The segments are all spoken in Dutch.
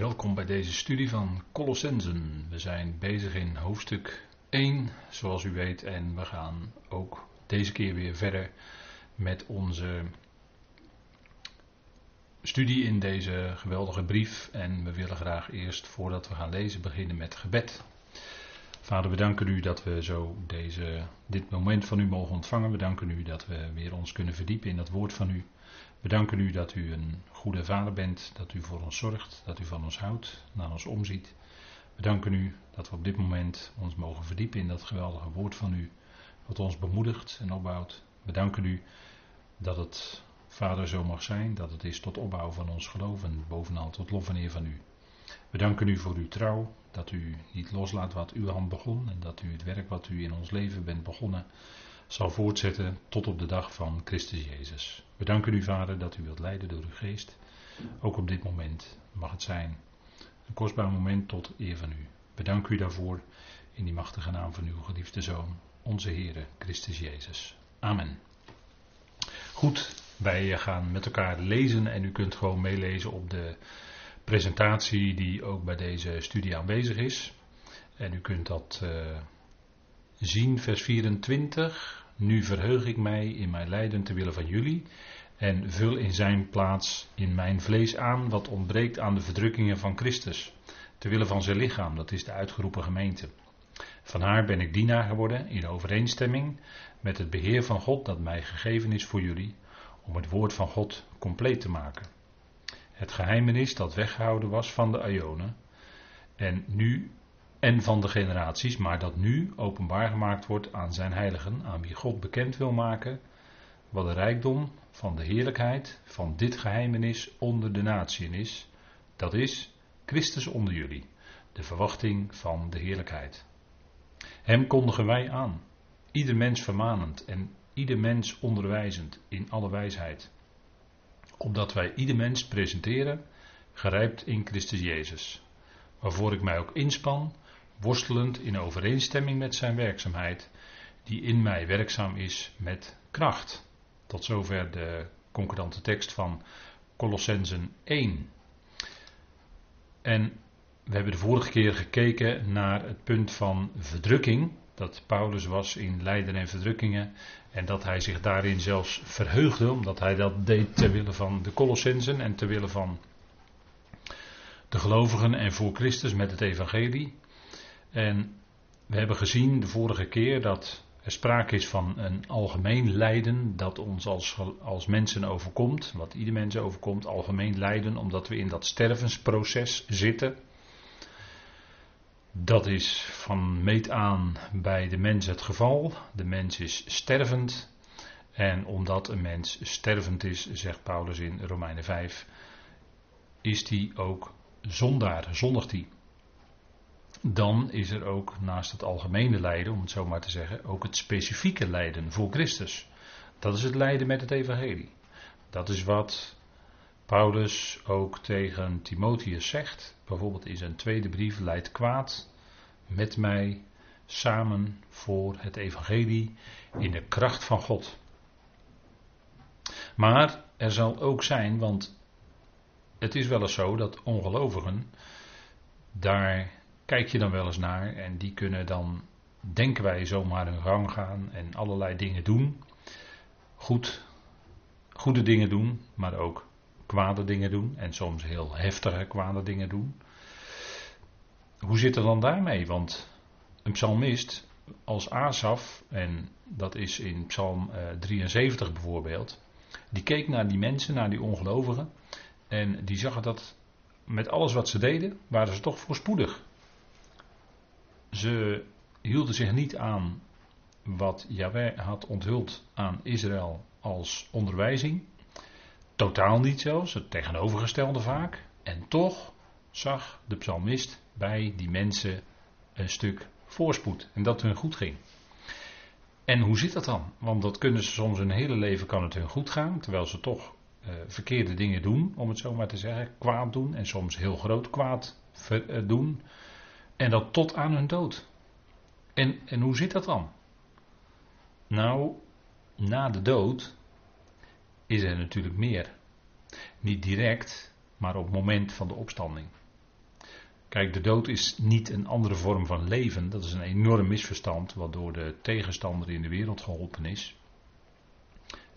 Welkom bij deze studie van Colossensen. We zijn bezig in hoofdstuk 1, zoals u weet, en we gaan ook deze keer weer verder met onze studie in deze geweldige brief. En we willen graag eerst, voordat we gaan lezen, beginnen met gebed. Vader, we danken u dat we zo deze, dit moment van u mogen ontvangen. We danken u dat we weer ons kunnen verdiepen in dat woord van u. We danken u dat u een goede vader bent, dat u voor ons zorgt, dat u van ons houdt, naar ons omziet. We danken u dat we op dit moment ons mogen verdiepen in dat geweldige woord van u, wat ons bemoedigt en opbouwt. We danken u dat het, Vader, zo mag zijn, dat het is tot opbouw van ons geloof en bovenal tot lof en eer van u. We danken u voor uw trouw, dat u niet loslaat wat uw hand begon en dat u het werk wat u in ons leven bent begonnen zal voortzetten tot op de dag van Christus Jezus. We danken u, Vader, dat u wilt leiden door uw geest. Ook op dit moment mag het zijn een kostbaar moment tot eer van u. We u daarvoor in die machtige naam van uw geliefde Zoon, onze Heere Christus Jezus. Amen. Goed, wij gaan met elkaar lezen en u kunt gewoon meelezen op de presentatie die ook bij deze studie aanwezig is. En u kunt dat uh, zien, vers 24. Nu verheug ik mij in mijn lijden te willen van jullie en vul in zijn plaats in mijn vlees aan wat ontbreekt aan de verdrukkingen van Christus, te willen van zijn lichaam, dat is de uitgeroepen gemeente. Van haar ben ik dienaar geworden in overeenstemming met het beheer van God dat mij gegeven is voor jullie, om het woord van God compleet te maken. Het geheimenis dat weggehouden was van de Ionen en nu en van de generaties, maar dat nu openbaar gemaakt wordt aan zijn heiligen, aan wie God bekend wil maken wat de rijkdom van de heerlijkheid van dit geheimenis onder de natieën is. Dat is Christus onder jullie, de verwachting van de heerlijkheid. Hem kondigen wij aan, ieder mens vermanend en ieder mens onderwijzend in alle wijsheid, opdat wij ieder mens presenteren, gerijpt in Christus Jezus, waarvoor ik mij ook inspan worstelend in overeenstemming met zijn werkzaamheid, die in mij werkzaam is met kracht. Tot zover de concordante tekst van Colossensen 1. En we hebben de vorige keer gekeken naar het punt van verdrukking. Dat Paulus was in lijden en verdrukkingen. En dat hij zich daarin zelfs verheugde, omdat hij dat deed ter wille van de Colossensen en ter wille van de gelovigen en voor Christus met het Evangelie. En we hebben gezien de vorige keer dat er sprake is van een algemeen lijden dat ons als, als mensen overkomt, wat ieder mens overkomt, algemeen lijden, omdat we in dat stervensproces zitten. Dat is van meet aan bij de mens het geval. De mens is stervend. En omdat een mens stervend is, zegt Paulus in Romeinen 5, is die ook zondaar, zondigt hij dan is er ook naast het algemene lijden, om het zo maar te zeggen, ook het specifieke lijden voor Christus. Dat is het lijden met het evangelie. Dat is wat Paulus ook tegen Timotheus zegt, bijvoorbeeld in zijn tweede brief, leid kwaad met mij samen voor het evangelie in de kracht van God. Maar er zal ook zijn, want het is wel eens zo dat ongelovigen daar kijk je dan wel eens naar en die kunnen dan, denken wij, zomaar hun gang gaan en allerlei dingen doen. Goed, goede dingen doen, maar ook kwade dingen doen en soms heel heftige kwade dingen doen. Hoe zit het dan daarmee? Want een psalmist als Asaf, en dat is in Psalm 73 eh, bijvoorbeeld, die keek naar die mensen, naar die ongelovigen, en die zag dat met alles wat ze deden, waren ze toch voorspoedig. Ze hielden zich niet aan wat Yahweh had onthuld aan Israël als onderwijzing. Totaal niet zelfs, het tegenovergestelde vaak. En toch zag de psalmist bij die mensen een stuk voorspoed en dat hun goed ging. En hoe zit dat dan? Want dat kunnen ze soms hun hele leven kan het hun goed gaan, terwijl ze toch uh, verkeerde dingen doen, om het zo maar te zeggen, kwaad doen en soms heel groot kwaad ver, uh, doen. En dat tot aan hun dood. En, en hoe zit dat dan? Nou, na de dood is er natuurlijk meer. Niet direct, maar op het moment van de opstanding. Kijk, de dood is niet een andere vorm van leven. Dat is een enorm misverstand, wat door de tegenstander in de wereld geholpen is.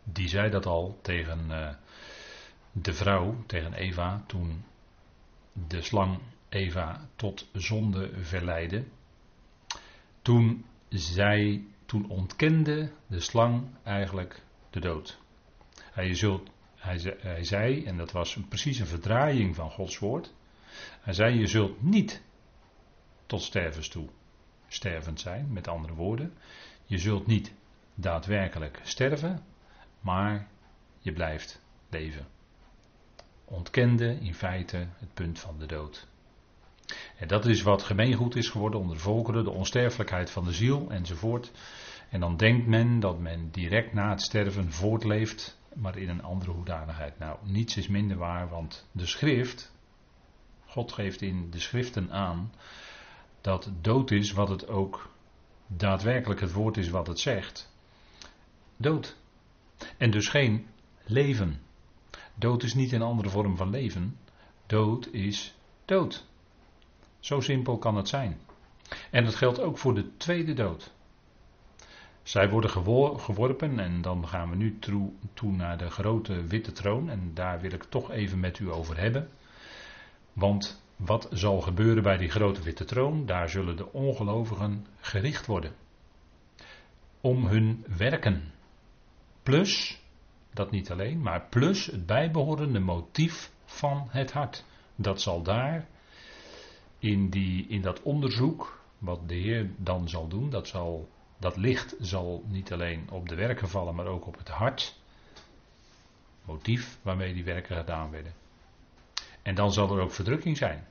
Die zei dat al tegen uh, de vrouw, tegen Eva, toen de slang Eva tot zonde verleidde. Toen zij, toen ontkende de slang eigenlijk de dood. Hij, zult, hij, zei, en dat was precies een verdraaiing van Gods woord. Hij zei: Je zult niet tot stervens toe stervend zijn, met andere woorden. Je zult niet daadwerkelijk sterven, maar je blijft leven. Ontkende in feite het punt van de dood. En dat is wat gemeengoed is geworden onder de volkeren, de onsterfelijkheid van de ziel enzovoort. En dan denkt men dat men direct na het sterven voortleeft, maar in een andere hoedanigheid. Nou, niets is minder waar, want de schrift, God geeft in de schriften aan dat dood is wat het ook daadwerkelijk het woord is wat het zegt. Dood. En dus geen leven. Dood is niet een andere vorm van leven. Dood is dood. Zo simpel kan het zijn. En dat geldt ook voor de tweede dood. Zij worden geworpen en dan gaan we nu toe naar de grote witte troon en daar wil ik toch even met u over hebben. Want wat zal gebeuren bij die grote witte troon? Daar zullen de ongelovigen gericht worden. Om hun werken. Plus, dat niet alleen, maar plus het bijbehorende motief van het hart. Dat zal daar in, die, in dat onderzoek, wat de Heer dan zal doen, dat, zal, dat licht zal niet alleen op de werken vallen, maar ook op het hart. Motief waarmee die werken gedaan werden. En dan zal er ook verdrukking zijn.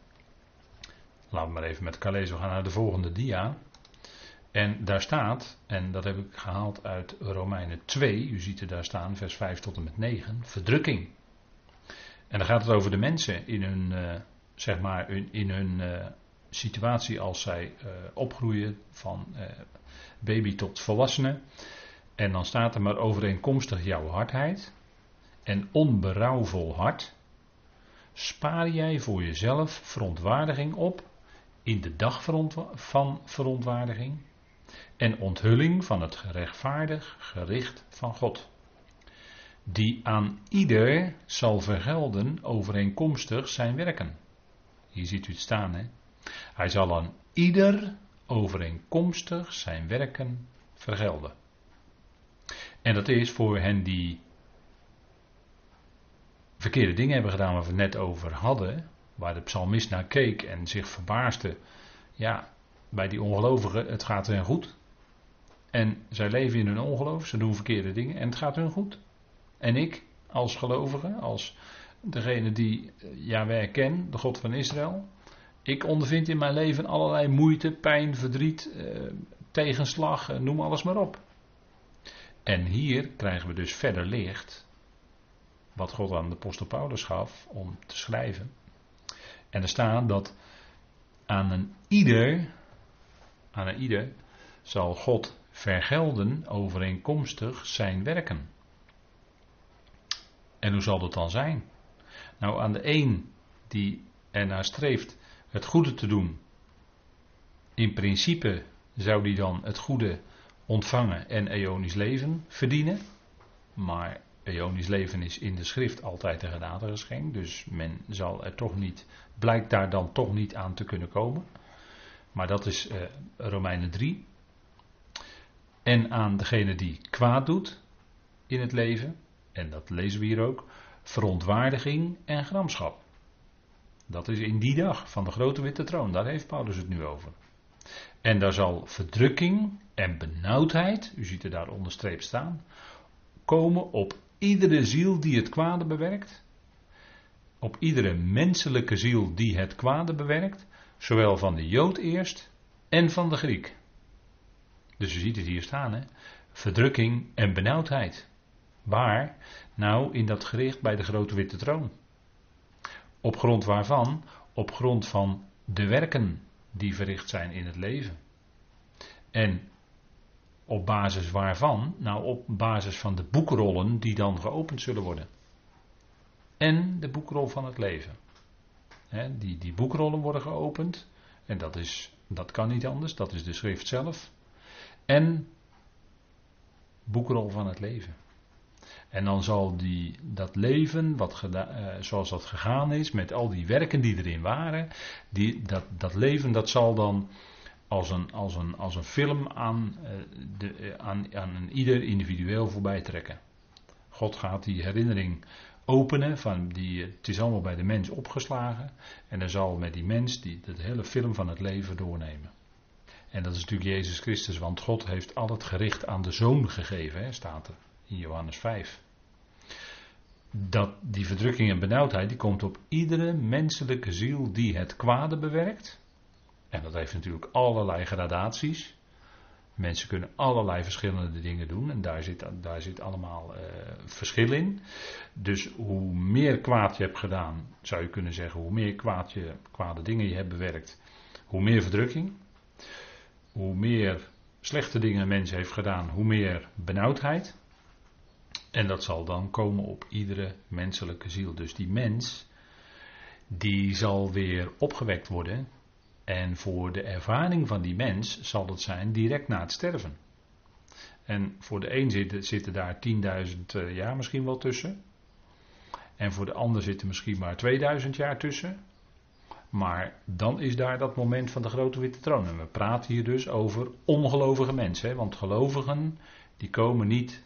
Laten we maar even met elkaar lezen. We gaan naar de volgende dia. En daar staat, en dat heb ik gehaald uit Romeinen 2, u ziet er daar staan, vers 5 tot en met 9, verdrukking. En dan gaat het over de mensen in hun, uh, zeg maar, in hun uh, situatie als zij uh, opgroeien van baby tot volwassene. En dan staat er maar overeenkomstig jouw hardheid en onberouwvol hart spaar jij voor jezelf verontwaardiging op in de dag van verontwaardiging en onthulling van het gerechtvaardig gericht van God, die aan ieder zal vergelden overeenkomstig zijn werken. Hier ziet u het staan, hè? Hij zal aan ieder overeenkomstig zijn werken vergelden. En dat is voor hen die verkeerde dingen hebben gedaan waar we het net over hadden, waar de psalmist naar keek en zich verbaasde, ja, bij die ongelovigen, het gaat hen goed. En zij leven in hun ongeloof, ze doen verkeerde dingen en het gaat hun goed. En ik, als gelovige, als degene die Yahweh ken, de God van Israël, ik ondervind in mijn leven allerlei moeite, pijn, verdriet, eh, tegenslag, eh, noem alles maar op. En hier krijgen we dus verder licht wat God aan de apostel Paulus gaf om te schrijven. En er staat dat aan een ieder, aan een ieder zal God vergelden overeenkomstig zijn werken. En hoe zal dat dan zijn? Nou, aan de een die ernaar streeft het goede te doen, in principe zou die dan het goede ontvangen en eonisch leven verdienen. Maar Eonisch leven is in de schrift altijd een genadegeschenk. Dus men zal er toch niet, blijkt daar dan toch niet aan te kunnen komen. Maar dat is uh, Romeinen 3. En aan degene die kwaad doet in het leven, en dat lezen we hier ook, verontwaardiging en gramschap. Dat is in die dag van de grote witte troon, daar heeft Paulus het nu over. En daar zal verdrukking en benauwdheid, u ziet er daar onderstreept staan, komen op iedere ziel die het kwade bewerkt, op iedere menselijke ziel die het kwade bewerkt, zowel van de Jood eerst en van de Griek. Dus je ziet het hier staan, hè? verdrukking en benauwdheid. Waar? Nou, in dat gericht bij de grote witte troon. Op grond waarvan? Op grond van de werken die verricht zijn in het leven. En op basis waarvan? Nou, op basis van de boekrollen die dan geopend zullen worden. En de boekrol van het leven. Die, die boekrollen worden geopend. En dat, is, dat kan niet anders, dat is de schrift zelf. En boekrol van het leven. En dan zal die, dat leven, wat uh, zoals dat gegaan is, met al die werken die erin waren, die, dat, dat leven dat zal dan als een, als een, als een film aan, uh, de, uh, aan, aan een ieder individueel voorbij trekken. God gaat die herinnering openen, van die, het is allemaal bij de mens opgeslagen. En dan zal met die mens die, de hele film van het leven doornemen. En dat is natuurlijk Jezus Christus, want God heeft al het gericht aan de zoon gegeven, hè, staat er in Johannes 5. Dat die verdrukking en benauwdheid, die komt op iedere menselijke ziel die het kwade bewerkt. En dat heeft natuurlijk allerlei gradaties. Mensen kunnen allerlei verschillende dingen doen en daar zit, daar zit allemaal uh, verschil in. Dus hoe meer kwaad je hebt gedaan, zou je kunnen zeggen, hoe meer kwaad je, kwade dingen je hebt bewerkt, hoe meer verdrukking. Hoe meer slechte dingen een mens heeft gedaan, hoe meer benauwdheid. En dat zal dan komen op iedere menselijke ziel. Dus die mens, die zal weer opgewekt worden. En voor de ervaring van die mens zal het zijn direct na het sterven. En voor de een zitten, zitten daar 10.000 eh, jaar misschien wel tussen. En voor de ander zitten misschien maar 2000 jaar tussen. Maar dan is daar dat moment van de grote witte troon. En we praten hier dus over ongelovige mensen. Hè? Want gelovigen, die komen niet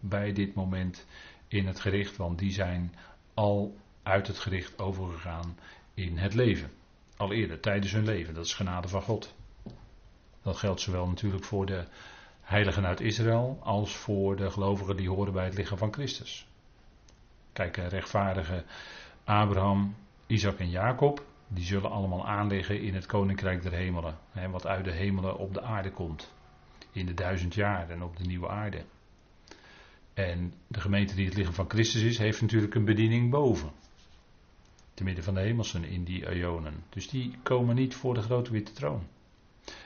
bij dit moment in het gericht, want die zijn al uit het gericht overgegaan in het leven. Al eerder, tijdens hun leven. Dat is genade van God. Dat geldt zowel natuurlijk voor de heiligen uit Israël als voor de gelovigen die horen bij het lichaam van Christus. Kijk, rechtvaardige Abraham, Isaac en Jacob, die zullen allemaal aanleggen in het koninkrijk der hemelen. Hè, wat uit de hemelen op de aarde komt. In de duizend jaar en op de nieuwe aarde. En de gemeente die het lichaam van Christus is, heeft natuurlijk een bediening boven. Te midden van de hemelsen in die Ionen. Dus die komen niet voor de grote witte troon.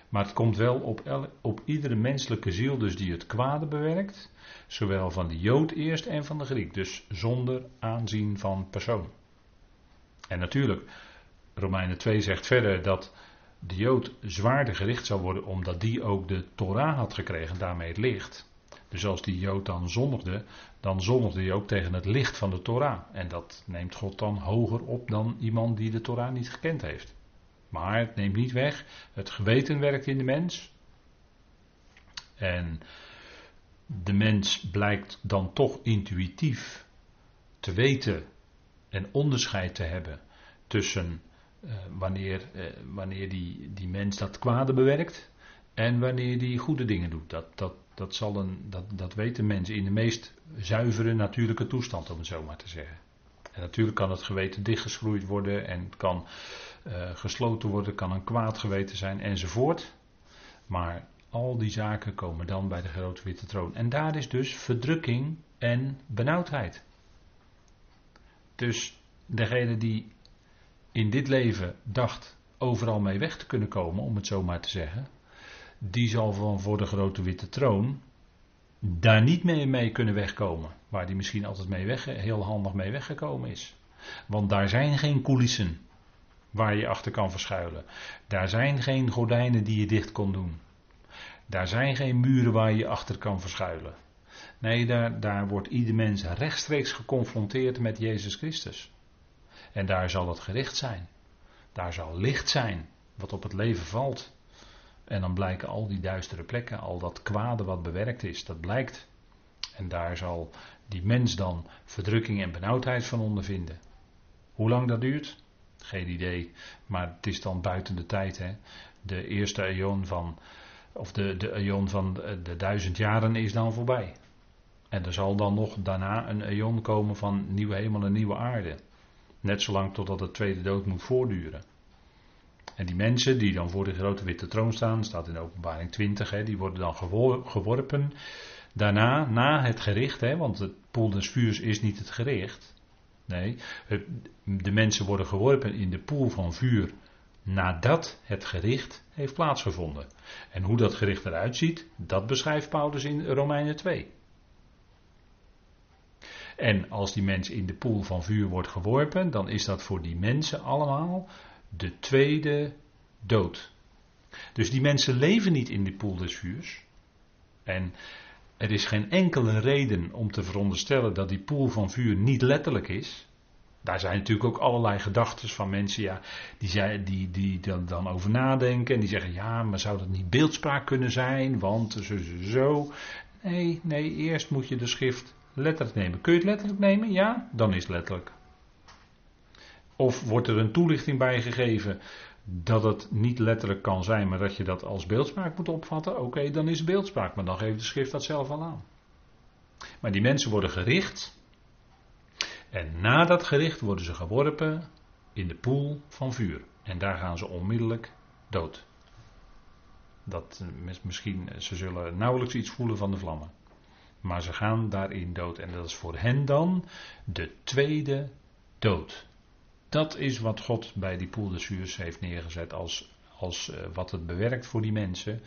Maar het komt wel op, op iedere menselijke ziel, dus die het kwade bewerkt. Zowel van de Jood eerst en van de Griek. Dus zonder aanzien van persoon. En natuurlijk, Romeinen 2 zegt verder dat de Jood zwaarder gericht zou worden omdat die ook de Torah had gekregen, daarmee het licht. Dus als die Jood dan zondigde, dan zondigde hij ook tegen het licht van de Torah. En dat neemt God dan hoger op dan iemand die de Torah niet gekend heeft. Maar het neemt niet weg, het geweten werkt in de mens. En de mens blijkt dan toch intuïtief te weten en onderscheid te hebben tussen uh, wanneer, uh, wanneer die, die mens dat kwade bewerkt en wanneer die goede dingen doet. Dat, dat, dat, zal een, dat, dat weten mensen in de meest zuivere natuurlijke toestand, om het zo maar te zeggen. En natuurlijk kan het geweten dichtgeschroeid worden en kan uh, gesloten worden, kan een kwaad geweten zijn enzovoort. Maar al die zaken komen dan bij de grote witte troon. En daar is dus verdrukking en benauwdheid. Dus degene die in dit leven dacht overal mee weg te kunnen komen, om het zo maar te zeggen, die zal van voor de grote witte troon daar niet mee, mee kunnen wegkomen. Waar die misschien altijd mee weg, heel handig mee weggekomen is. Want daar zijn geen coulissen waar je achter kan verschuilen. Daar zijn geen gordijnen die je dicht kon doen. Daar zijn geen muren waar je achter kan verschuilen. Nee, daar, daar wordt ieder mens rechtstreeks geconfronteerd met Jezus Christus. En daar zal het gericht zijn. Daar zal licht zijn, wat op het leven valt. En dan blijken al die duistere plekken, al dat kwade wat bewerkt is, dat blijkt. En daar zal die mens dan verdrukking en benauwdheid van ondervinden. Hoe lang dat duurt? Geen idee. Maar het is dan buiten de tijd. Hè? De eerste eon van, of de, de eon van de, de duizend jaren is dan voorbij. En er zal dan nog daarna een eon komen van nieuwe hemel en nieuwe aarde. Net zolang totdat de tweede dood moet voortduren. En die mensen die dan voor de grote witte troon staan, staat in openbaring 20, hè, die worden dan geworpen. Daarna, na het gericht, hè, want het poel des vuurs is niet het gericht. Nee, de mensen worden geworpen in de poel van vuur nadat het gericht heeft plaatsgevonden. En hoe dat gericht eruit ziet, dat beschrijft Paulus in Romeinen 2. En als die mens in de poel van vuur wordt geworpen, dan is dat voor die mensen allemaal de tweede dood. Dus die mensen leven niet in die poel des vuurs. En er is geen enkele reden om te veronderstellen dat die poel van vuur niet letterlijk is. Daar zijn natuurlijk ook allerlei gedachten van mensen ja, die, die, die dan, dan over nadenken. En die zeggen: ja, maar zou dat niet beeldspraak kunnen zijn? Want zo, zo, zo. Nee, nee, eerst moet je de schrift letterlijk nemen. Kun je het letterlijk nemen? Ja, dan is het letterlijk. Of wordt er een toelichting bij gegeven dat het niet letterlijk kan zijn, maar dat je dat als beeldspraak moet opvatten? Oké, dan is het beeldspraak, maar dan geeft de schrift dat zelf al aan. Maar die mensen worden gericht. En na dat gericht worden ze geworpen in de poel van vuur. En daar gaan ze onmiddellijk dood. Dat, misschien, ze zullen nauwelijks iets voelen van de vlammen. Maar ze gaan daarin dood. En dat is voor hen dan de tweede dood. Dat is wat God bij die poel des vuurs heeft neergezet als, als uh, wat het bewerkt voor die mensen.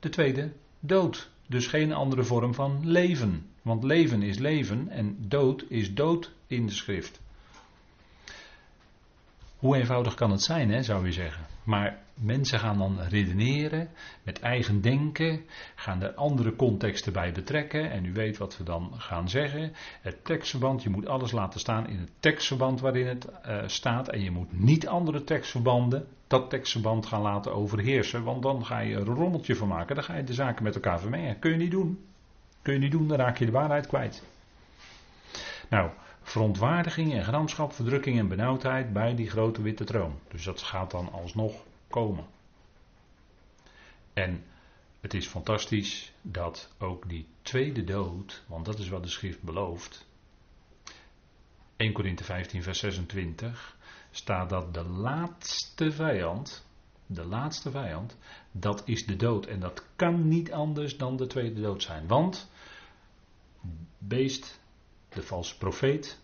De tweede dood. Dus geen andere vorm van leven. Want leven is leven en dood is dood in de schrift. Hoe eenvoudig kan het zijn, hè, zou je zeggen. Maar mensen gaan dan redeneren met eigen denken, gaan er andere contexten bij betrekken. En u weet wat we dan gaan zeggen. Het tekstverband, je moet alles laten staan in het tekstverband waarin het uh, staat. En je moet niet andere tekstverbanden, dat tekstverband gaan laten overheersen. Want dan ga je een rommeltje van maken. Dan ga je de zaken met elkaar vermengen. Kun je niet doen. Kun je niet doen, dan raak je de waarheid kwijt. Nou, verontwaardiging en gramschap, verdrukking en benauwdheid bij die grote witte troon. Dus dat gaat dan alsnog En het is fantastisch dat ook die tweede dood, want dat is wat de schrift belooft. 1 Korinthe 15, vers 26 staat dat de laatste vijand, de laatste vijand, dat is de dood. En dat kan niet anders dan de tweede dood zijn. Want beest de valse profeet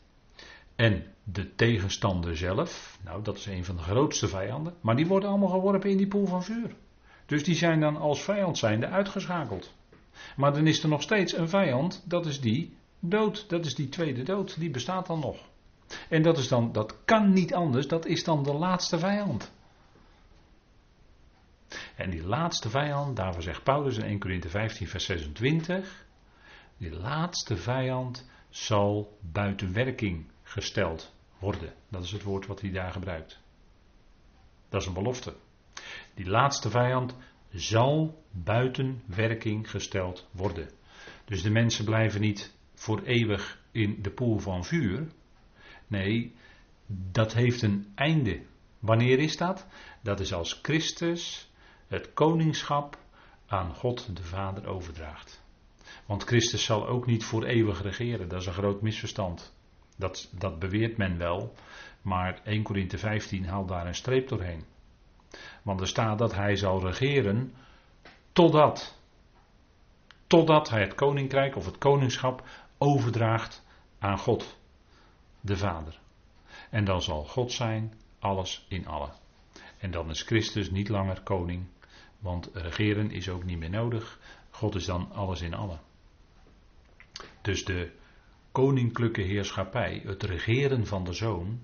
en de tegenstander zelf, nou dat is een van de grootste vijanden, maar die worden allemaal geworpen in die poel van vuur. Dus die zijn dan als vijand zijnde uitgeschakeld. Maar dan is er nog steeds een vijand, dat is die dood, dat is die tweede dood, die bestaat dan nog. En dat is dan, dat kan niet anders, dat is dan de laatste vijand. En die laatste vijand, daarvoor zegt Paulus in 1 Corinthië 15 vers 26, die laatste vijand zal buiten werking gesteld worden. Dat is het woord wat hij daar gebruikt. Dat is een belofte. Die laatste vijand zal buiten werking gesteld worden. Dus de mensen blijven niet voor eeuwig in de poel van vuur. Nee, dat heeft een einde. Wanneer is dat? Dat is als Christus het koningschap aan God de Vader overdraagt. Want Christus zal ook niet voor eeuwig regeren. Dat is een groot misverstand. Dat, dat beweert men wel. Maar 1 Korinthe 15 haalt daar een streep doorheen. Want er staat dat hij zal regeren totdat. Totdat hij het koninkrijk of het koningschap overdraagt aan God, de Vader. En dan zal God zijn alles in allen. En dan is Christus niet langer koning, want regeren is ook niet meer nodig. God is dan alles in allen. Dus de koninklijke heerschappij, het regeren van de zoon,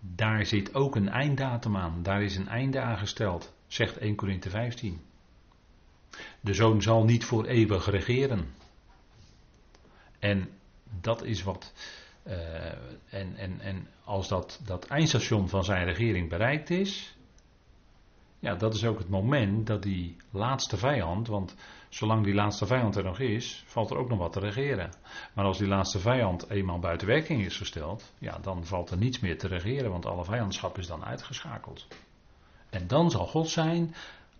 daar zit ook een einddatum aan. Daar is een einde aangesteld, zegt 1 Korinthe 15. De zoon zal niet voor eeuwig regeren. En dat is wat. Uh, en, en, en als dat, dat eindstation van zijn regering bereikt is. Ja, dat is ook het moment dat die laatste vijand. Want Zolang die laatste vijand er nog is, valt er ook nog wat te regeren. Maar als die laatste vijand eenmaal buiten werking is gesteld, ja, dan valt er niets meer te regeren, want alle vijandschap is dan uitgeschakeld. En dan zal God zijn,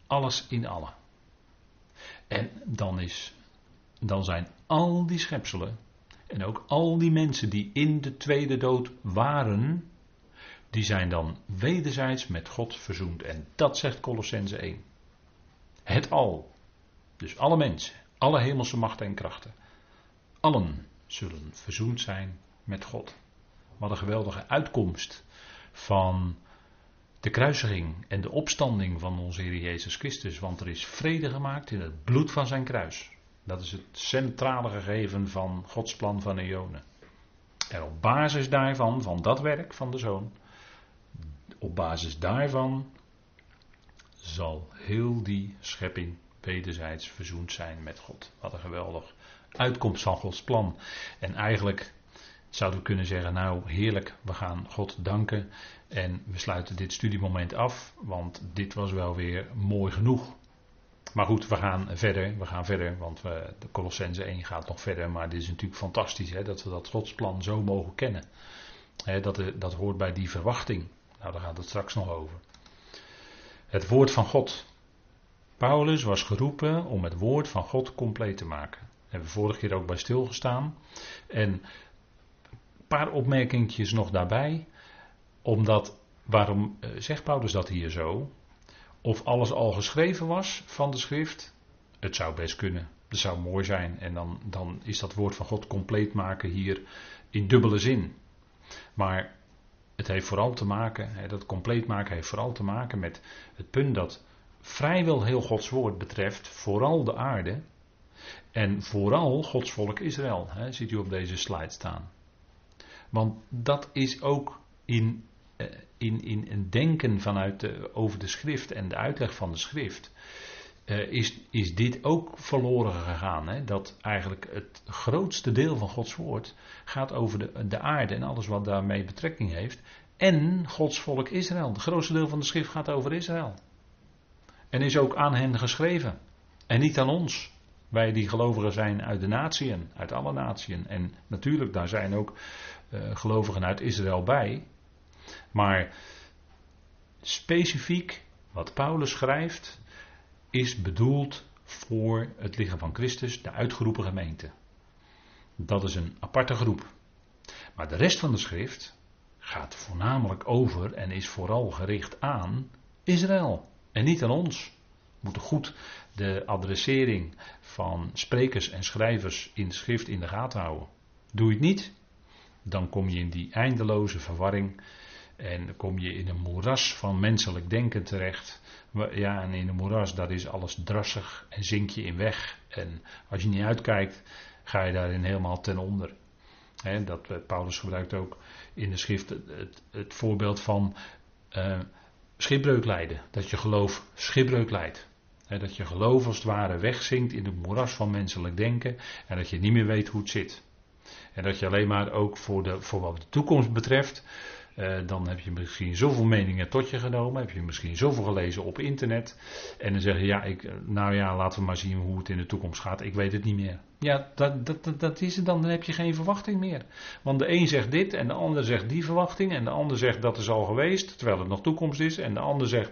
alles in allen. En dan, is, dan zijn al die schepselen en ook al die mensen die in de tweede dood waren, die zijn dan wederzijds met God verzoend. En dat zegt Colossense 1. Het al. Dus alle mensen, alle hemelse machten en krachten, allen zullen verzoend zijn met God. Wat een geweldige uitkomst van de kruisiging en de opstanding van onze Heer Jezus Christus. Want er is vrede gemaakt in het bloed van zijn kruis. Dat is het centrale gegeven van Gods plan van eonen. En op basis daarvan, van dat werk van de zoon, op basis daarvan zal heel die schepping wederzijds verzoend zijn met God. Wat een geweldig uitkomst van Gods plan. En eigenlijk zouden we kunnen zeggen, nou heerlijk, we gaan God danken en we sluiten dit studiemoment af, want dit was wel weer mooi genoeg. Maar goed, we gaan verder, we gaan verder, want we, de Colossense 1 gaat nog verder, maar dit is natuurlijk fantastisch hè, dat we dat Gods plan zo mogen kennen. Dat, dat hoort bij die verwachting. Nou, daar gaat het straks nog over. Het woord van God. Paulus was geroepen om het woord van God compleet te maken. Hebben we vorige keer ook bij stilgestaan. En een paar opmerkingjes nog daarbij. Omdat, waarom eh, zegt Paulus dat hier zo? Of alles al geschreven was van de schrift? Het zou best kunnen. Dat zou mooi zijn. En dan, dan is dat woord van God compleet maken hier in dubbele zin. Maar het heeft vooral te maken, dat compleet maken heeft vooral te maken met het punt dat vrijwel heel Gods woord betreft vooral de aarde en vooral Gods volk Israël. Ziet u op deze slide staan. Want dat is ook in, eh, in, in een denken vanuit de, over de schrift en de uitleg van de schrift. Uh, is, is dit ook verloren gegaan. Hè? Dat eigenlijk het grootste deel van Gods woord gaat over de, de aarde en alles wat daarmee betrekking heeft. En Gods volk Israël. Het grootste deel van de schrift gaat over Israël. En is ook aan hen geschreven. En niet aan ons. Wij die gelovigen zijn uit de natieën, uit alle natieën. En natuurlijk, daar zijn ook uh, gelovigen uit Israël bij. Maar specifiek wat Paulus schrijft, is bedoeld voor het lichaam van Christus, de uitgeroepen gemeente. Dat is een aparte groep. Maar de rest van de schrift gaat voornamelijk over en is vooral gericht aan Israël en niet aan ons. We moeten goed de adressering van sprekers en schrijvers in de schrift in de gaten houden. Doe je het niet, dan kom je in die eindeloze verwarring en kom je in een moeras van menselijk denken terecht. Ja, en in een moeras, daar is alles drassig en zink je in weg. En als je niet uitkijkt, ga je daarin helemaal ten onder. dat, eh, Paulus gebruikt ook in de schrift het, het voorbeeld van uh, schipbreuk lijden. Dat je geloof schipbreuk leidt. dat je geloof als het ware wegzinkt in het moeras van menselijk denken en dat je niet meer weet hoe het zit. En dat je alleen maar ook voor, de, voor wat de toekomst betreft uh, dan heb je misschien zoveel meningen tot je genomen. Heb je misschien zoveel gelezen op internet. En dan zeg je, ja, ik, nou ja, laten we maar zien hoe het in de toekomst gaat. Ik weet het niet meer. Ja, dat, dat, dat, is het dan. Dan heb je geen verwachting meer. Want de een zegt dit en de ander zegt die verwachting. En de ander zegt dat is al geweest, terwijl het nog toekomst is. En de ander zegt,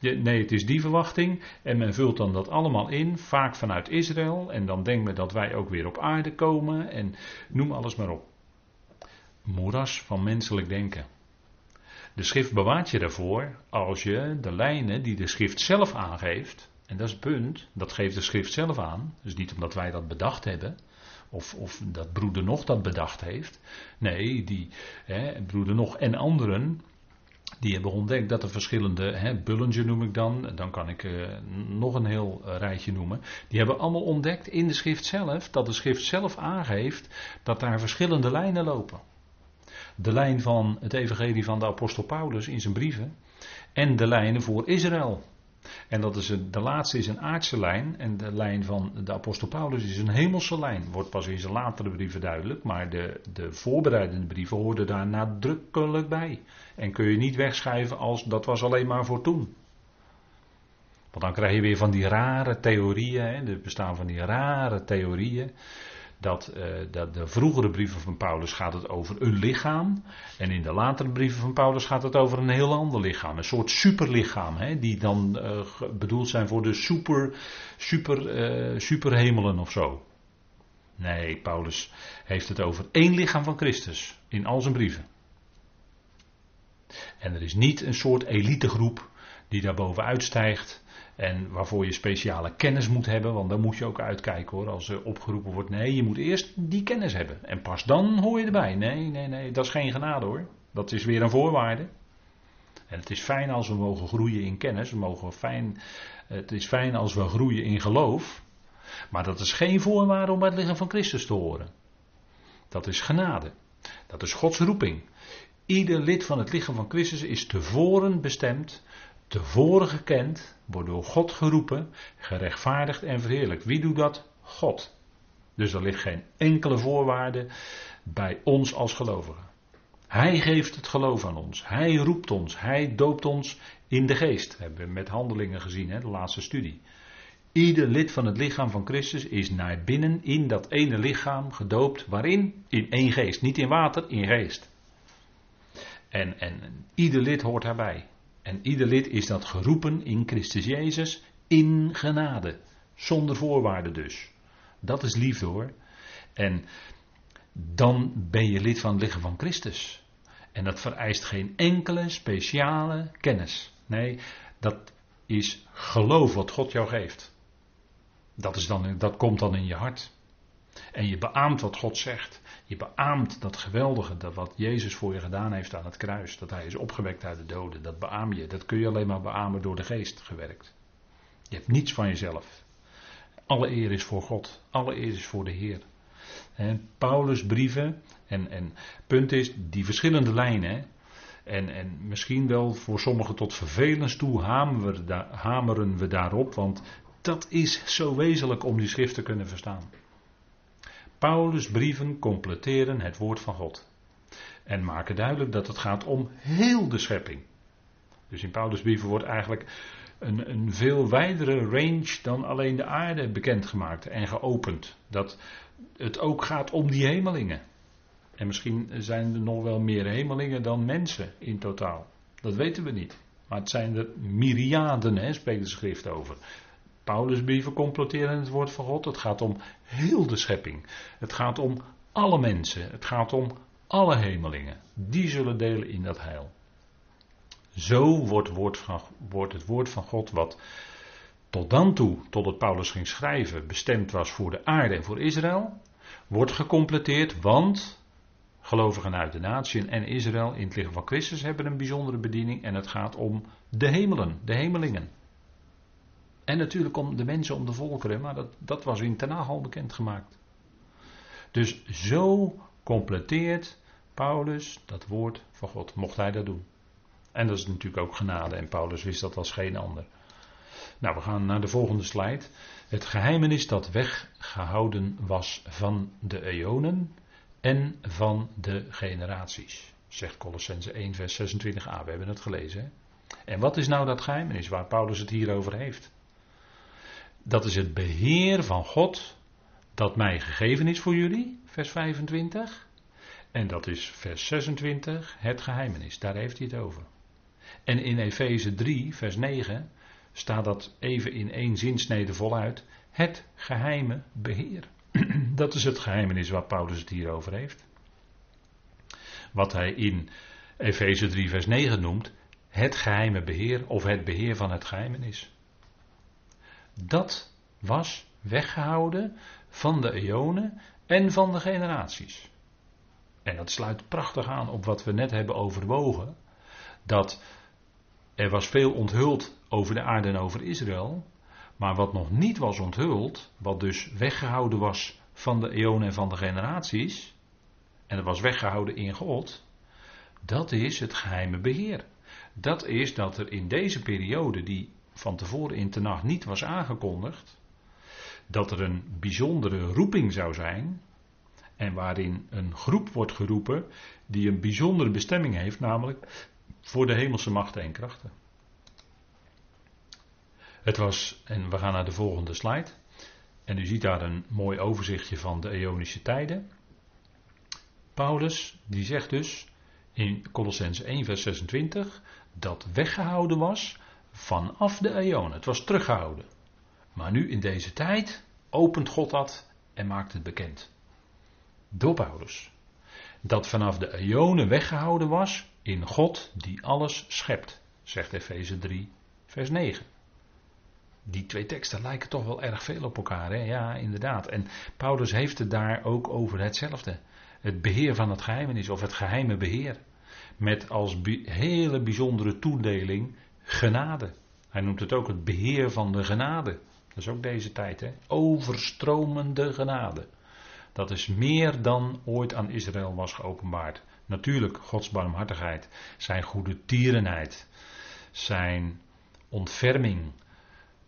nee, het is die verwachting. En men vult dan dat allemaal in, vaak vanuit Israël. En dan denkt men dat wij ook weer op aarde komen. En noem alles maar op. Moeras van menselijk denken. De schrift bewaart je daarvoor als je de lijnen die de schrift zelf aangeeft, en dat is het punt, dat geeft de schrift zelf aan, dus niet omdat wij dat bedacht hebben, of, of dat broeder nog dat bedacht heeft. Nee, die hè, broeder nog en anderen, die hebben ontdekt dat er verschillende, hè, Bullinger noem ik dan, dan kan ik uh, nog een heel rijtje noemen. Die hebben allemaal ontdekt in de schrift zelf, dat de schrift zelf aangeeft dat daar verschillende lijnen lopen de lijn van het evangelie van de apostel Paulus in zijn brieven en de lijnen voor Israël. En dat is de laatste is een aardse lijn en de lijn van de apostel Paulus is een hemelse lijn. Wordt pas in zijn latere brieven duidelijk, maar de, de voorbereidende brieven hoorden daar nadrukkelijk bij. En kun je niet wegschrijven als dat was alleen maar voor toen. Want dan krijg je weer van die rare theorieën, hè, er bestaan van die rare theorieën dat, uh, dat de vroegere brieven van Paulus gaat het over een lichaam. En in de latere brieven van Paulus gaat het over een heel ander lichaam. Een soort superlichaam. Hè, die dan uh, bedoeld zijn voor de super, super, uh, superhemelen of zo. Nee, Paulus heeft het over één lichaam van Christus. In al zijn brieven. En er is niet een soort elitegroep die daar bovenuit stijgt. En waarvoor je speciale kennis moet hebben, want dan moet je ook uitkijken hoor, als er opgeroepen wordt. Nee, je moet eerst die kennis hebben. En pas dan hoor je erbij. Nee, nee, nee, dat is geen genade hoor. Dat is weer een voorwaarde. En het is fijn als we mogen groeien in kennis. We mogen fijn, het is fijn als we groeien in geloof. Maar dat is geen voorwaarde om bij het lichaam van Christus te horen. Dat is genade. Dat is Gods roeping. Ieder lid van het lichaam van Christus is tevoren bestemd, tevoren gekend, wordt door God geroepen, gerechtvaardigd en verheerlijkt. Wie doet dat? God. Dus er ligt geen enkele voorwaarde bij ons als gelovigen. Hij geeft het geloof aan ons. Hij roept ons. Hij doopt ons in de geest. Dat hebben we met handelingen gezien, hè, de laatste studie. Ieder lid van het lichaam van Christus is naar binnen in dat ene lichaam gedoopt. Waarin? In één geest. Niet in water, in geest. En, en ieder lid hoort daarbij. En ieder lid is dat geroepen in Christus Jezus in genade. Zonder voorwaarden dus. Dat is liefde hoor. En dan ben je lid van het lichaam van Christus. En dat vereist geen enkele speciale kennis. Nee, dat is geloof wat God jou geeft. Dat, is dan, dat komt dan in je hart. En je beaamt wat God zegt. Je beaamt dat geweldige, dat wat Jezus voor je gedaan heeft aan het kruis. Dat hij is opgewekt uit de doden. Dat beaam je. Dat kun je alleen maar beamen door de geest gewerkt. Je hebt niets van jezelf. Alle eer is voor God. Alle eer is voor de Heer. En Paulus' brieven. En, en punt is, die verschillende lijnen. En, en misschien wel voor sommigen tot vervelens toe hameren we, hameren we daarop. Want dat is zo wezenlijk om die schrift te kunnen verstaan. Paulus' brieven completeren het woord van God. En maken duidelijk dat het gaat om heel de schepping. Dus in Paulus' brieven wordt eigenlijk een, een veel wijdere range dan alleen de aarde bekendgemaakt en geopend. Dat het ook gaat om die hemelingen. En misschien zijn er nog wel meer hemelingen dan mensen in totaal. Dat weten we niet. Maar het zijn er myriaden, hè, spreekt de schrift over. Paulus brieven comploteren het woord van God. Het gaat om heel de schepping. Het gaat om alle mensen. Het gaat om alle hemelingen. Die zullen delen in dat heil. Zo wordt, het woord van God wat tot dan toe, tot het Paulus ging schrijven, bestemd was voor de aarde en voor Israël, wordt gecompleteerd, want gelovigen uit de natie en Israël in het lichaam van Christus hebben een bijzondere bediening en het gaat om de hemelen, de hemelingen. En natuurlijk om de mensen, om de volkeren, maar dat, dat was in Ten al bekendgemaakt. Dus zo completeert Paulus dat woord van God, mocht hij dat doen. En dat is natuurlijk ook genade en Paulus wist dat als geen ander. Nou, we gaan naar de volgende slide. Het geheimenis dat weggehouden was van de eonen en van de generaties. Zegt Colossense 1, vers 26a. We hebben het gelezen. Hè? En wat is nou dat geheimenis waar Paulus het hier over heeft? Dat is het beheer van God dat mij gegeven is voor jullie, vers 25. En dat is vers 26, het geheimenis. Daar heeft hij het over. En in Efeze 3, vers 9, staat dat even in één zinsnede voluit. Het geheime beheer. Dat is het geheimenis waar Paulus het hier over heeft. Wat hij in Efeze 3, vers 9 noemt. Het geheime beheer of het beheer van het geheimenis. Dat was weggehouden van de eonen en van de generaties. En dat sluit prachtig aan op wat we net hebben overwogen. Dat er was veel onthuld over de aarde en over Israël. Maar wat nog niet was onthuld, wat dus weggehouden was van de eonen en van de generaties, en dat was weggehouden in God, dat is het geheime beheer. Dat is dat er in deze periode, die van tevoren in de nacht niet was aangekondigd, dat er een bijzondere roeping zou zijn, en waarin een groep wordt geroepen die een bijzondere bestemming heeft, namelijk voor de hemelse machten en krachten. Het was, en we gaan naar de volgende slide. En u ziet daar een mooi overzichtje van de eonische tijden. Paulus, die zegt dus in Colossens 1, vers 26, dat weggehouden was vanaf de eonen. Het was teruggehouden. Maar nu in deze tijd opent God dat en maakt het bekend. Door Paulus. Dat vanaf de eonen weggehouden was in God die alles schept, zegt Efeze 3, vers 9. Die twee teksten lijken toch wel erg veel op elkaar, hè? ja, inderdaad. En Paulus heeft het daar ook over hetzelfde. Het beheer van het geheimenis, of het geheime beheer. Met als hele bijzondere toedeling genade. Hij noemt het ook het beheer van de genade. Dat is ook deze tijd, hè? Overstromende genade. Dat is meer dan ooit aan Israël was geopenbaard. Natuurlijk Gods barmhartigheid, zijn goede tierenheid, zijn ontferming,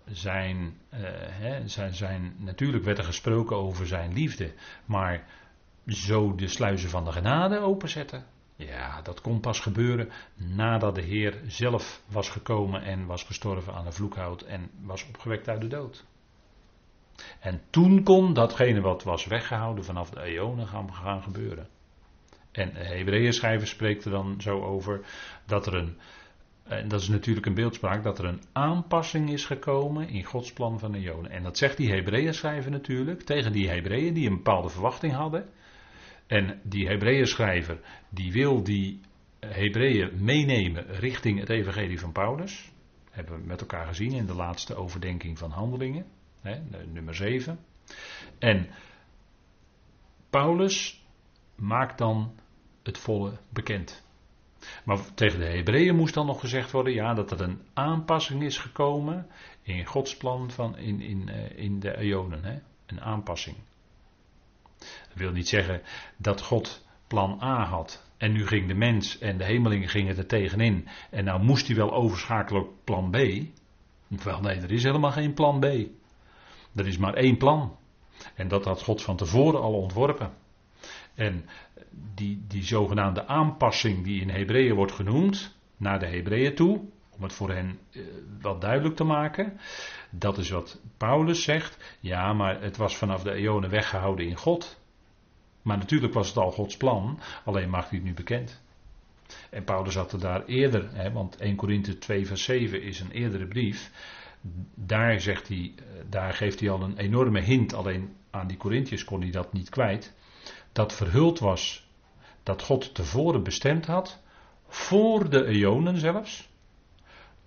zijn, uh, hè, zijn, zijn, natuurlijk werd er gesproken over zijn liefde, maar zo de sluizen van de genade openzetten, ja, dat kon pas gebeuren nadat de Heer zelf was gekomen en was gestorven aan de vloekhout en was opgewekt uit de dood. En toen kon datgene wat was weggehouden vanaf de eonen gaan, gaan gebeuren. En de Hebreeën schrijver spreekt er dan zo over dat er een, en dat is natuurlijk een beeldspraak, dat er een aanpassing is gekomen in Gods plan van de eonen. En dat zegt die Hebreeën schrijver natuurlijk tegen die Hebreeën die een bepaalde verwachting hadden. En die Hebreeën schrijver die wil die Hebreeën meenemen richting het evangelie van Paulus. Hebben we met elkaar gezien in de laatste overdenking van handelingen, hè, nummer 7. En Paulus maakt dan het volle bekend. Maar tegen de Hebreeën moest dan nog gezegd worden ja, dat er een aanpassing is gekomen in Gods plan van in, in, eh, in de eonen. Hè? Een aanpassing. Dat wil niet zeggen dat God plan A had. En nu ging de mens en de hemelingen gingen er tegenin. En nou moest hij wel overschakelen op plan B. Wel nee, er is helemaal geen plan B. Er is maar één plan. En dat had God van tevoren al ontworpen. En die, die zogenaamde aanpassing die in Hebreeën wordt genoemd, naar de Hebreeën toe, om het voor hen eh, wat duidelijk te maken, dat is wat Paulus zegt. Ja, maar het was vanaf de eonen weggehouden in God. Maar natuurlijk was het al Gods plan, alleen maakt hij het nu bekend. En Paulus had er daar eerder, hè, want 1 Korinthe 2 vers 7 is een eerdere brief. Daar, zegt hij, eh, daar geeft hij al een enorme hint, alleen aan die Corinthiërs kon hij dat niet kwijt. Dat verhuld was dat God tevoren bestemd had, voor de eonen zelfs,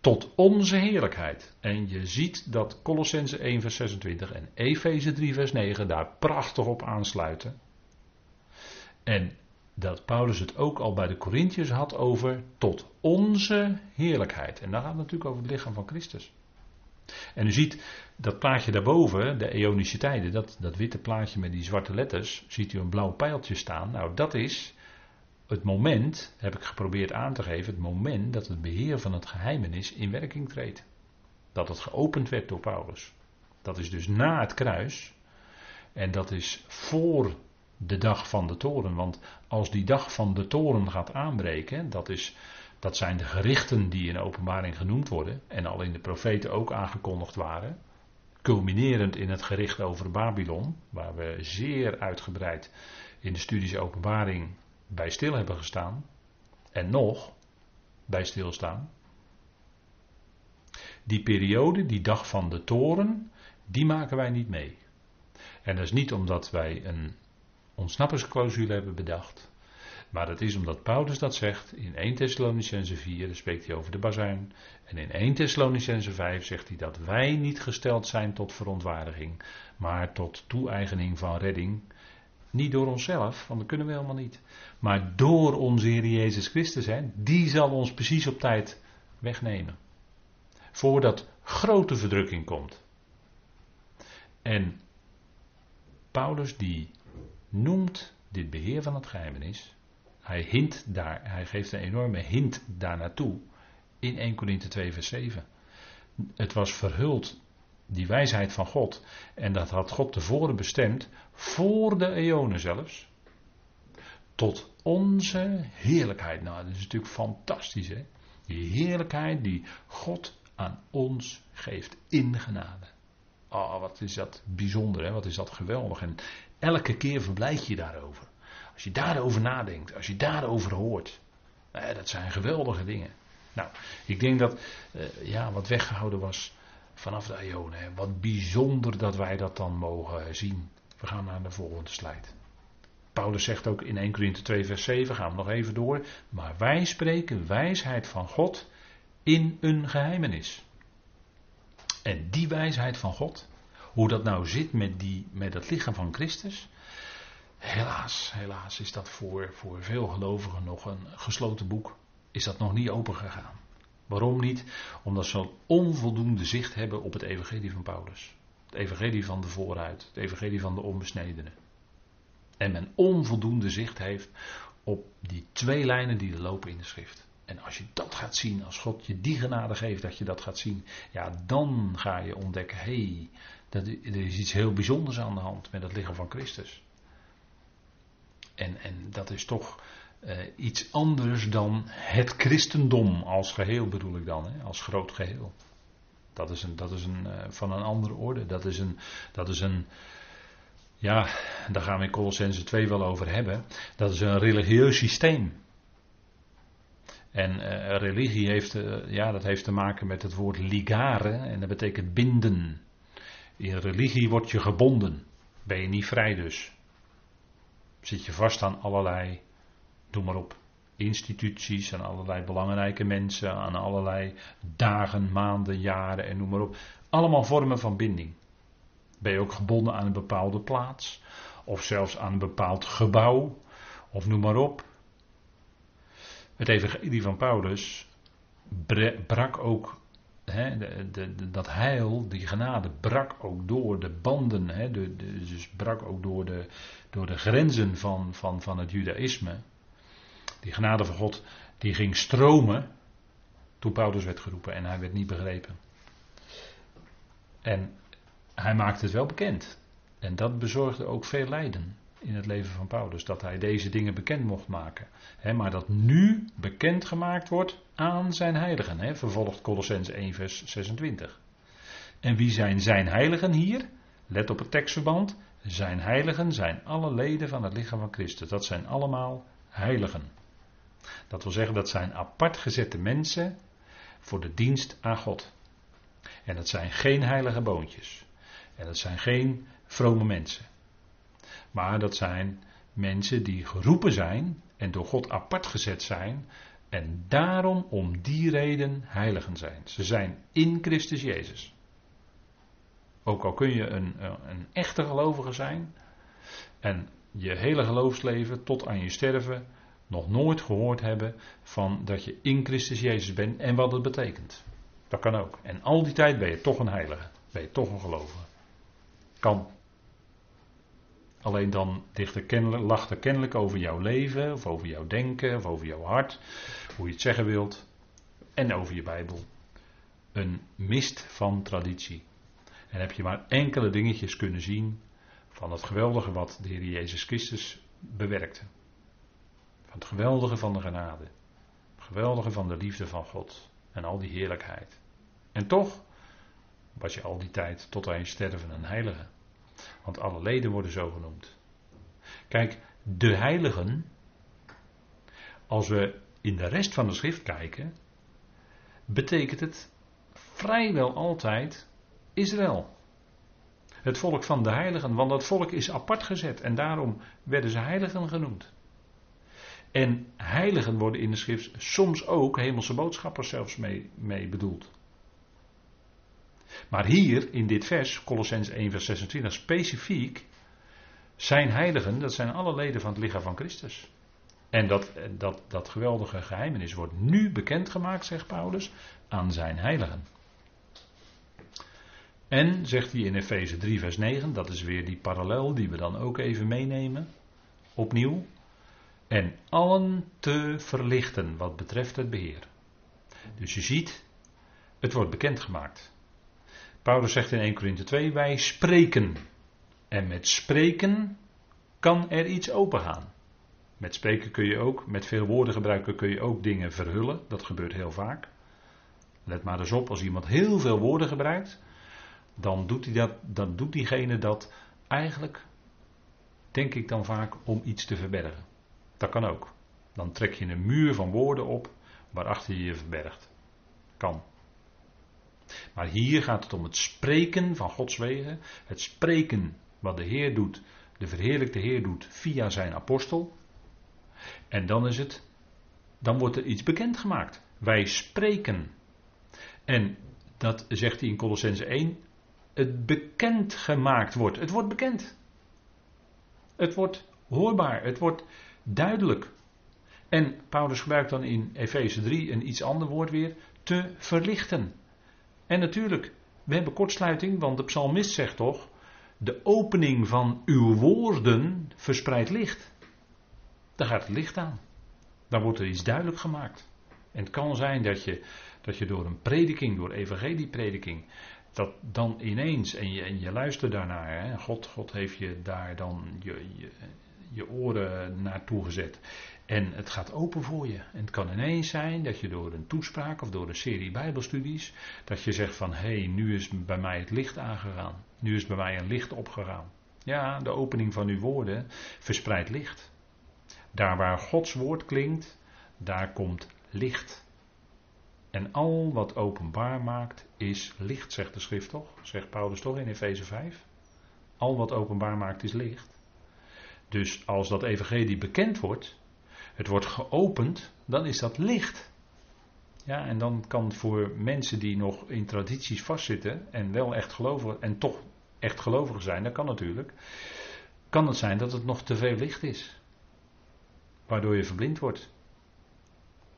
tot onze heerlijkheid. En je ziet dat Colossense 1 vers 26 en Efeze 3 vers 9 daar prachtig op aansluiten. En dat Paulus het ook al bij de Corinthiërs had over tot onze heerlijkheid. En dan gaat het natuurlijk over het lichaam van Christus. En u ziet dat plaatje daarboven, de eonische tijden, dat, dat witte plaatje met die zwarte letters, ziet u een blauw pijltje staan. Nou, dat is het moment, heb ik geprobeerd aan te geven, het moment dat het beheer van het geheimenis in werking treedt. Dat het geopend werd door Paulus. Dat is dus na het kruis. En dat is voor de dag van de toren. Want als die dag van de toren gaat aanbreken, dat, is, dat zijn de gerichten die in openbaring genoemd worden. En al in de profeten ook aangekondigd waren. Culminerend in het gericht over Babylon, waar we zeer uitgebreid in de studies openbaring bij stil hebben gestaan en nog bij stilstaan. Die periode, die dag van de toren, die maken wij niet mee. En dat is niet omdat wij een ontsnappingsclausule hebben bedacht. Maar dat is omdat Paulus dat zegt in 1 Thessalonicense 4, daar spreekt hij over de bazuin. En in 1 Thessalonicense 5 zegt hij dat wij niet gesteld zijn tot verontwaardiging, maar tot toe-eigening van redding niet door onszelf, want dat kunnen we helemaal niet. Maar door onze Heer Jezus Christus, hè, die zal ons precies op tijd wegnemen. Voordat grote verdrukking komt. En Paulus die noemt dit beheer van het geheimenis. Hij hint daar, hij geeft een enorme hint daar naartoe in 1 Corinthië 2 vers 7. Het was verhuld die wijsheid van God. En dat had God tevoren bestemd, voor de eonen zelfs. Tot onze heerlijkheid. Nou, dat is natuurlijk fantastisch, hè? Die heerlijkheid die God aan ons geeft in genade. Oh, wat is dat bijzonder, hè? Wat is dat geweldig. En elke keer verblijd je daarover. Als je daarover nadenkt, als je daarover hoort. Eh, dat zijn geweldige dingen. Nou, ik denk dat eh, ja, wat weggehouden was vanaf de Ionen. Wat bijzonder dat wij dat dan mogen zien. We gaan naar de volgende slide. Paulus zegt ook in 1 Corinthië 2 vers 7, gaan we nog even door. Maar wij spreken wijsheid van God in een geheimenis. En die wijsheid van God, hoe dat nou zit met, die, met het lichaam van Christus. Helaas, helaas is dat voor, voor veel gelovigen nog een gesloten boek. Is dat nog niet open gegaan. Waarom niet? Omdat ze onvoldoende zicht hebben op het evangelie van Paulus. Het evangelie van de vooruit, het evangelie van de onbesnedenen. En men onvoldoende zicht heeft op die twee lijnen die er lopen in de schrift. En als je dat gaat zien, als God je die genade geeft dat je dat gaat zien, ja, dan ga je ontdekken, hé, hey, dat, er is iets heel bijzonders aan de hand met het lichaam van Christus. En, en dat is toch uh, iets anders dan het christendom als geheel bedoel ik dan, hè, als groot geheel. Dat is, een, dat is een, uh, van een andere orde. Dat is een, dat is een, ja, daar gaan we in Colossense 2 wel over hebben. Dat is een religieus systeem. En uh, religie heeft, ja, dat heeft te maken met het woord ligare en dat betekent binden. In religie word je gebonden. Ben je niet vrij dus. Zit je vast aan allerlei, doe maar op, instituties, aan allerlei belangrijke mensen, aan allerlei dagen, maanden, jaren en noem maar op. Allemaal vormen van binding. Ben je ook gebonden aan een bepaalde plaats, of zelfs aan een bepaald gebouw, of noem maar op. Het evangelie van Paulus brak ook, dat heil, die genade, brak ook door de banden, de, dus brak ook door de, door de grenzen van, van, van het judaïsme. Die genade van God, die ging stromen toen Paulus werd geroepen en hij werd niet begrepen. En hij maakte het wel bekend. En dat bezorgde ook veel lijden in het leven van Paulus. Dat hij deze dingen bekend mocht maken. maar dat nu bekend gemaakt wordt aan zijn heiligen. vervolgt Colossens 1 vers 26. En wie zijn zijn heiligen hier? Let op het tekstverband. Zijn heiligen zijn alle leden van het lichaam van Christus. Dat zijn allemaal heiligen. Dat wil zeggen dat zijn apart gezette mensen voor de dienst aan God. En dat zijn geen heilige boontjes. En dat zijn geen vrome mensen. Maar dat zijn mensen die geroepen zijn en door God apart gezet zijn. En daarom om die reden heiligen zijn. Ze zijn in Christus Jezus. Ook al kun je een, een echte gelovige zijn. En je hele geloofsleven tot aan je sterven nog nooit gehoord hebben van dat je in Christus Jezus bent en wat het betekent. Dat kan ook. En al die tijd ben je toch een heilige. Ben je toch een gelovige. Kan. Alleen dan kennelijk, lacht er kennelijk over jouw leven, of over jouw denken, of over jouw hart, hoe je het zeggen wilt, en over je Bijbel. Een mist van traditie. En heb je maar enkele dingetjes kunnen zien van het geweldige wat de Heer Jezus Christus bewerkte. Van het geweldige van de genade. Het geweldige van de liefde van God. En al die heerlijkheid. En toch was je al die tijd tot aan je sterven een heilige. Want alle leden worden zo genoemd. Kijk, de heiligen, als we in de rest van de schrift kijken, betekent het vrijwel altijd Israël. Het volk van de heiligen, want dat volk is apart gezet en daarom werden ze heiligen genoemd. En heiligen worden in de schrift soms ook hemelse boodschappers zelfs mee, mee bedoeld. Maar hier in dit vers, Colossens 1 vers 26, specifiek zijn heiligen, dat zijn alle leden van het lichaam van Christus. En dat, dat, dat geweldige geheimenis wordt nu bekendgemaakt, zegt Paulus, aan zijn heiligen. En, zegt hij in Efeze 3 vers 9, dat is weer die parallel die we dan ook even meenemen, opnieuw. En allen te verlichten wat betreft het beheer. Dus je ziet, het wordt bekendgemaakt. Paulus zegt in 1 Corinthië 2, wij spreken. En met spreken kan er iets opengaan. Met spreken kun je ook, met veel woorden gebruiken kun je ook dingen verhullen. Dat gebeurt heel vaak. Let maar eens op, als iemand heel veel woorden gebruikt, dan doet, dat, dan doet diegene dat eigenlijk, denk ik dan vaak, om iets te verbergen. Dat kan ook. Dan trek je een muur van woorden op waarachter je je verbergt. Kan. Maar hier gaat het om het spreken van Gods wegen. Het spreken wat de Heer doet, de verheerlijkte Heer doet via zijn apostel. En dan is het, dan wordt er iets bekendgemaakt. Wij spreken. En dat zegt hij in Colossense 1, het bekend gemaakt wordt. Het wordt bekend. Het wordt hoorbaar, het wordt duidelijk. En Paulus gebruikt dan in Efeze 3 een iets ander woord weer, te verlichten. En natuurlijk, we hebben kortsluiting, want de psalmist zegt toch, de opening van uw woorden verspreidt licht. Daar gaat het licht aan. Dan wordt er iets duidelijk gemaakt. En het kan zijn dat je, dat je door een prediking, door evangelieprediking, dat dan ineens, en je, en je luistert daarnaar, hè, God, God heeft je daar dan je, je, je oren naartoe gezet. En het gaat open voor je. En het kan ineens zijn dat je door een toespraak of door een serie Bijbelstudies, dat je zegt van hé, hey, nu is bij mij het licht aangegaan. Nu is bij mij een licht opgegaan. Ja, de opening van uw woorden verspreidt licht. Daar waar Gods woord klinkt, daar komt licht. En al wat openbaar maakt is licht, zegt de schrift toch? Zegt Paulus toch in Efeze 5? Al wat openbaar maakt is licht. Dus als dat evangelie bekend wordt, het wordt geopend, dan is dat licht. Ja, en dan kan voor mensen die nog in tradities vastzitten en wel echt geloven en toch echt gelovig zijn, dat kan natuurlijk, kan het zijn dat het nog te veel licht is. Waardoor je verblind wordt.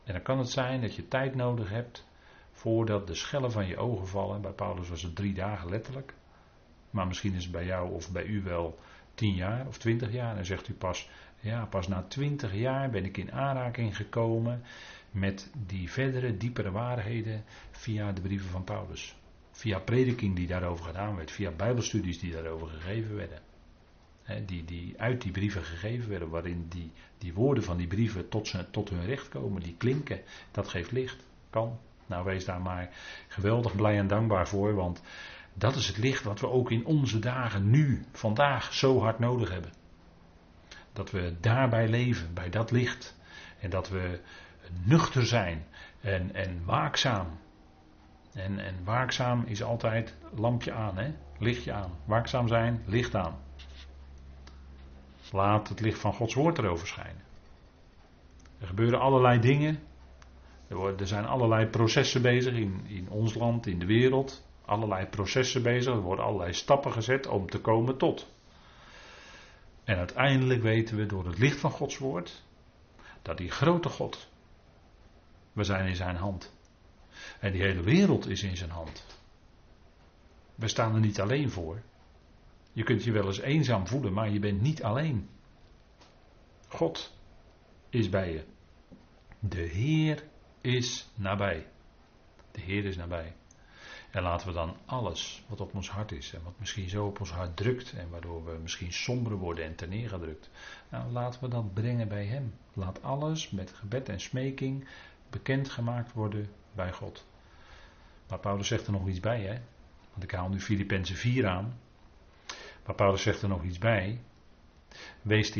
En dan kan het zijn dat je tijd nodig hebt voordat de schellen van je ogen vallen. Bij Paulus was het drie dagen letterlijk. Maar misschien is het bij jou of bij u wel tien jaar of twintig jaar. En dan zegt u pas, ja, pas na twintig jaar ben ik in aanraking gekomen met die verdere, diepere waarheden via de brieven van Paulus. Via prediking die daarover gedaan werd, via bijbelstudies die daarover gegeven werden. die, die uit die brieven gegeven werden, waarin die, die woorden van die brieven tot, ze, tot hun recht komen, die klinken, dat geeft licht. Kan. Nou, wees daar maar geweldig blij en dankbaar voor, want dat is het licht wat we ook in onze dagen nu, vandaag, zo hard nodig hebben. Dat we daarbij leven, bij dat licht. En dat we nuchter zijn en, en waakzaam. En, en waakzaam is altijd lampje aan, hè? lichtje aan. Waakzaam zijn, licht aan. Laat het licht van Gods woord erover schijnen. Er gebeuren allerlei dingen. Er, zijn allerlei processen bezig in, in ons land, in de wereld. Allerlei processen bezig. Er worden allerlei stappen gezet om te komen tot. En uiteindelijk weten we door het licht van Gods woord dat die grote God, we zijn in zijn hand. En die hele wereld is in zijn hand. We staan er niet alleen voor. Je kunt je wel eens eenzaam voelen, maar je bent niet alleen. God is bij je. De Heer is nabij. De Heer is nabij. En laten we dan alles wat op ons hart is en wat misschien zo op ons hart drukt en waardoor we misschien somber worden en terneergedrukt, nou, laten we dat brengen bij Hem. Laat alles met gebed en smeking bekendgemaakt worden bij God. Maar Paulus zegt er nog iets bij, hè? Want ik haal nu Filippenzen 4 aan. Maar Paulus zegt er nog iets bij. Wees